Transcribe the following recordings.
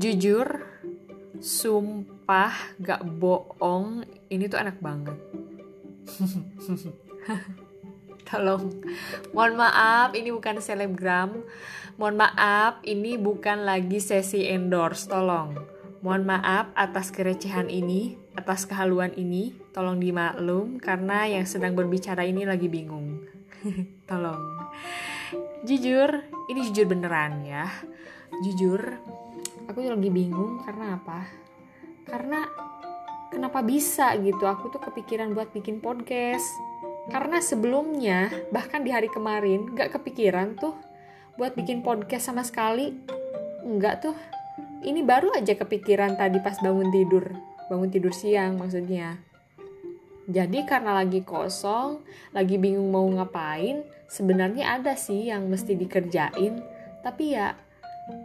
jujur sumpah gak bohong ini tuh enak banget. Tolong mohon maaf ini bukan selebgram. Mohon maaf ini bukan lagi sesi endorse tolong. Mohon maaf atas kerecehan ini atas kehaluan ini. Tolong dimaklum karena yang sedang berbicara ini lagi bingung. Tolong. Jujur ini jujur beneran ya jujur aku lagi bingung karena apa? Karena kenapa bisa gitu? Aku tuh kepikiran buat bikin podcast. Karena sebelumnya bahkan di hari kemarin gak kepikiran tuh buat bikin podcast sama sekali. Enggak tuh. Ini baru aja kepikiran tadi pas bangun tidur. Bangun tidur siang maksudnya. Jadi karena lagi kosong, lagi bingung mau ngapain, sebenarnya ada sih yang mesti dikerjain, tapi ya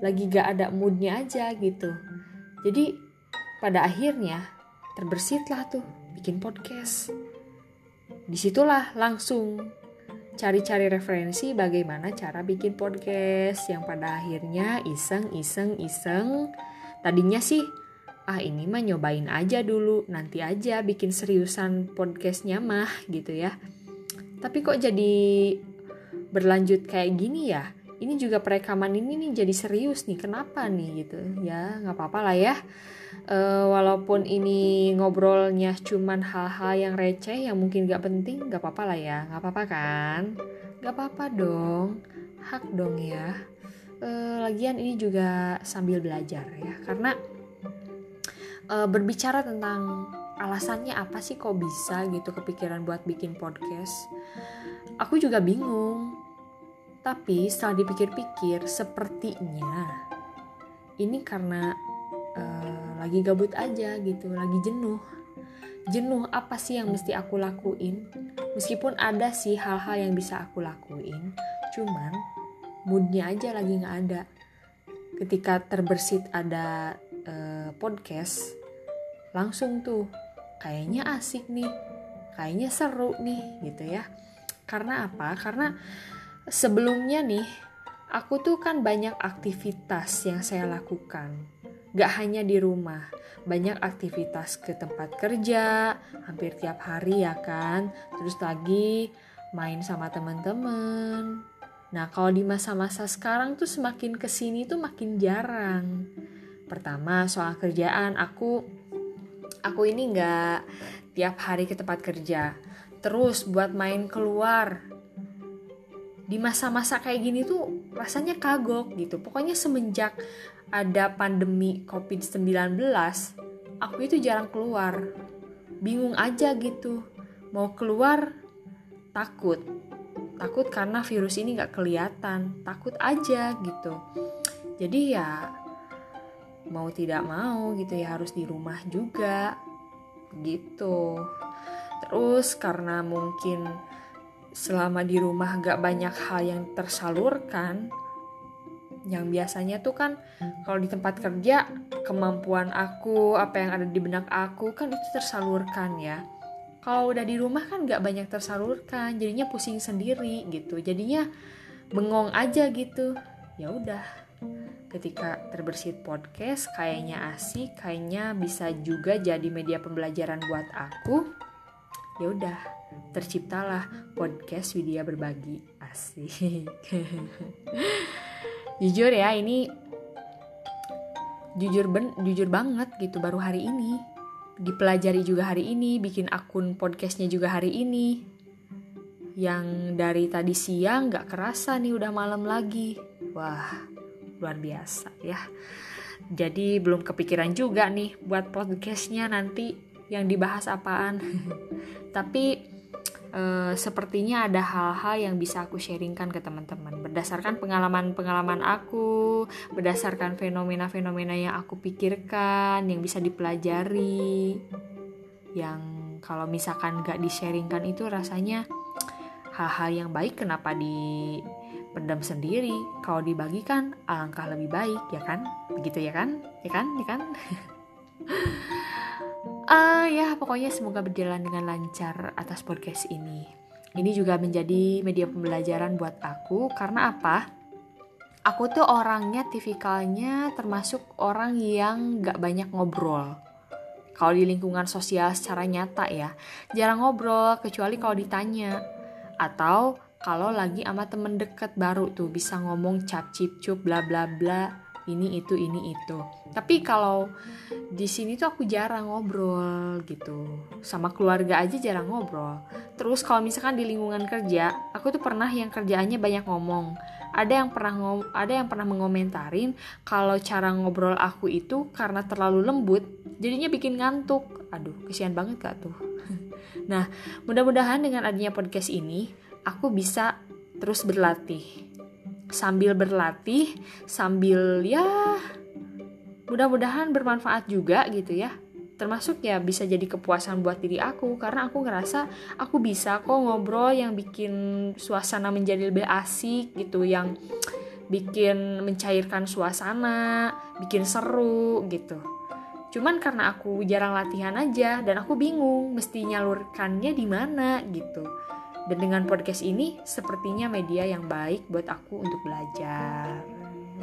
lagi gak ada moodnya aja gitu. Jadi pada akhirnya terbersitlah tuh bikin podcast. Di situlah langsung cari-cari referensi bagaimana cara bikin podcast yang pada akhirnya iseng iseng iseng tadinya sih ah ini mah nyobain aja dulu nanti aja bikin seriusan podcastnya mah gitu ya tapi kok jadi berlanjut kayak gini ya ini juga perekaman ini nih jadi serius nih kenapa nih gitu? Ya nggak apa-apa lah ya. E, walaupun ini ngobrolnya cuman hal-hal yang receh yang mungkin gak penting gak apa-apa lah ya. Nggak apa-apa kan? Nggak apa-apa dong. Hak dong ya. E, lagian ini juga sambil belajar ya. Karena uh, berbicara tentang alasannya apa sih kok bisa gitu kepikiran buat bikin podcast. Aku juga bingung. Tapi setelah dipikir-pikir, sepertinya ini karena uh, lagi gabut aja gitu, lagi jenuh. Jenuh apa sih yang mesti aku lakuin? Meskipun ada sih hal-hal yang bisa aku lakuin, cuman moodnya aja lagi nggak ada. Ketika terbersit ada uh, podcast langsung tuh kayaknya asik nih kayaknya seru nih gitu ya karena apa karena sebelumnya nih aku tuh kan banyak aktivitas yang saya lakukan gak hanya di rumah banyak aktivitas ke tempat kerja hampir tiap hari ya kan terus lagi main sama teman-teman nah kalau di masa-masa sekarang tuh semakin ke sini tuh makin jarang Pertama, soal kerjaan, aku aku ini nggak tiap hari ke tempat kerja. Terus buat main keluar. Di masa-masa kayak gini tuh rasanya kagok gitu. Pokoknya semenjak ada pandemi COVID-19, aku itu jarang keluar. Bingung aja gitu. Mau keluar takut. Takut karena virus ini nggak kelihatan. Takut aja gitu. Jadi ya mau tidak mau gitu ya harus di rumah juga gitu terus karena mungkin selama di rumah gak banyak hal yang tersalurkan yang biasanya tuh kan kalau di tempat kerja kemampuan aku apa yang ada di benak aku kan itu tersalurkan ya. Kalau udah di rumah kan gak banyak tersalurkan jadinya pusing sendiri gitu jadinya bengong aja gitu. Ya udah ketika terbersit podcast kayaknya asik kayaknya bisa juga jadi media pembelajaran buat aku ya udah terciptalah podcast Widya berbagi. Asik. Jujur ya ini jujur ben jujur banget gitu baru hari ini. Dipelajari juga hari ini bikin akun podcastnya juga hari ini. Yang dari tadi siang gak kerasa nih udah malam lagi. Wah luar biasa ya. Jadi belum kepikiran juga nih buat podcastnya nanti yang dibahas apaan. Tapi e, sepertinya ada hal-hal yang bisa aku sharingkan ke teman-teman. Berdasarkan pengalaman-pengalaman aku berdasarkan fenomena-fenomena yang aku pikirkan yang bisa dipelajari yang kalau misalkan gak di-sharingkan itu rasanya hal-hal yang baik kenapa di pendam sendiri? Kalau dibagikan alangkah lebih baik ya kan? Begitu ya kan? Ya kan? Ya kan uh, ya pokoknya semoga berjalan dengan lancar atas podcast ini. Ini juga menjadi media pembelajaran buat aku karena apa? Aku tuh orangnya tipikalnya termasuk orang yang gak banyak ngobrol. Kalau di lingkungan sosial secara nyata ya jarang ngobrol kecuali kalau ditanya. Atau kalau lagi sama temen deket baru tuh bisa ngomong cap cip cup bla bla bla ini itu ini itu. Tapi kalau di sini tuh aku jarang ngobrol gitu. Sama keluarga aja jarang ngobrol. Terus kalau misalkan di lingkungan kerja aku tuh pernah yang kerjaannya banyak ngomong. Ada yang pernah ngom ada yang pernah mengomentarin kalau cara ngobrol aku itu karena terlalu lembut jadinya bikin ngantuk. Aduh kesian banget gak tuh? Nah mudah-mudahan dengan adanya podcast ini aku bisa terus berlatih sambil berlatih, sambil ya mudah-mudahan bermanfaat juga gitu ya. Termasuk ya bisa jadi kepuasan buat diri aku karena aku ngerasa aku bisa kok ngobrol yang bikin suasana menjadi lebih asik gitu, yang bikin mencairkan suasana, bikin seru gitu. Cuman karena aku jarang latihan aja dan aku bingung mesti nyalurkannya di mana gitu. Dan dengan podcast ini sepertinya media yang baik buat aku untuk belajar.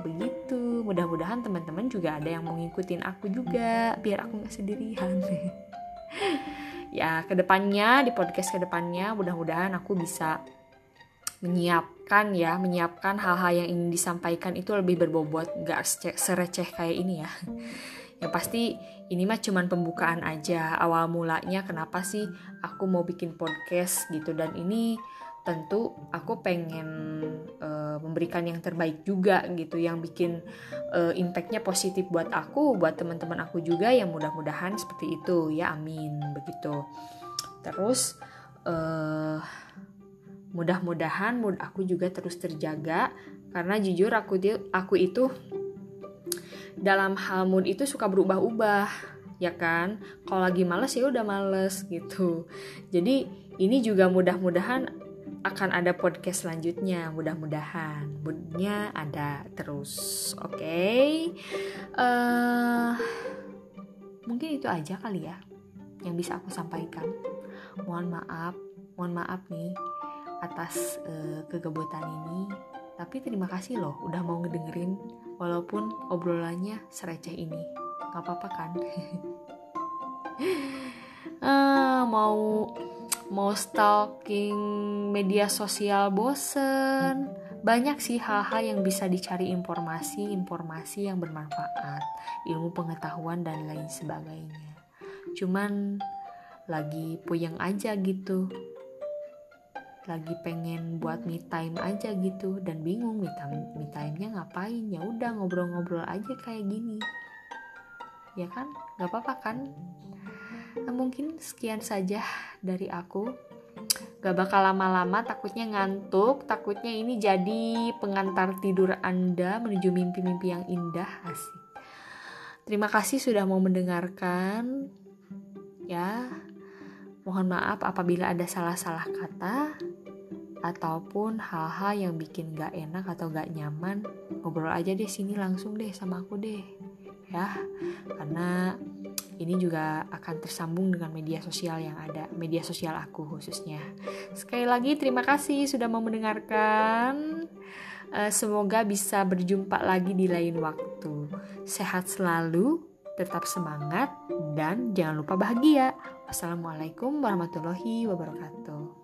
Begitu, mudah-mudahan teman-teman juga ada yang mau ngikutin aku juga, biar aku nggak sendirian. ya, ke depannya di podcast ke depannya mudah-mudahan aku bisa menyiapkan ya, menyiapkan hal-hal yang ingin disampaikan itu lebih berbobot, nggak sereceh kayak ini ya ya pasti ini mah cuman pembukaan aja awal mulanya kenapa sih aku mau bikin podcast gitu. Dan ini tentu aku pengen uh, memberikan yang terbaik juga gitu yang bikin uh, impactnya positif buat aku buat teman-teman aku juga yang mudah-mudahan seperti itu. Ya amin begitu. Terus uh, mudah-mudahan mood aku juga terus terjaga karena jujur aku aku itu dalam hal mood itu suka berubah-ubah ya kan? Kalau lagi males ya udah males gitu. Jadi ini juga mudah-mudahan akan ada podcast selanjutnya. Mudah-mudahan moodnya ada terus oke? Okay? uh, eh, mungkin itu aja kali ya yang bisa aku sampaikan. Mohon maaf mohon maaf nih atas uh, kegebutan ini. Tapi terima kasih loh udah mau ngedengerin walaupun obrolannya sereceh ini. Gak apa-apa kan? ah, mau mau stalking media sosial bosen. Banyak sih hal-hal yang bisa dicari informasi-informasi yang bermanfaat, ilmu pengetahuan dan lain sebagainya. Cuman lagi puyeng aja gitu lagi pengen buat me time aja gitu dan bingung me time me time-nya ngapain? Ya udah ngobrol-ngobrol aja kayak gini. Ya kan? Nggak apa-apa kan? Nah, mungkin sekian saja dari aku. Gak bakal lama-lama takutnya ngantuk takutnya ini jadi pengantar tidur anda menuju mimpi-mimpi yang indah asik. Terima kasih sudah mau mendengarkan ya. Mohon maaf apabila ada salah-salah kata ataupun hal-hal yang bikin gak enak atau gak nyaman. Ngobrol aja deh sini langsung deh sama aku deh. Ya, karena ini juga akan tersambung dengan media sosial yang ada, media sosial aku khususnya. Sekali lagi terima kasih sudah mau mendengarkan. Eh, semoga bisa berjumpa lagi di lain waktu. Sehat selalu, tetap semangat, dan jangan lupa bahagia. Assalamualaikum warahmatullahi wabarakatuh.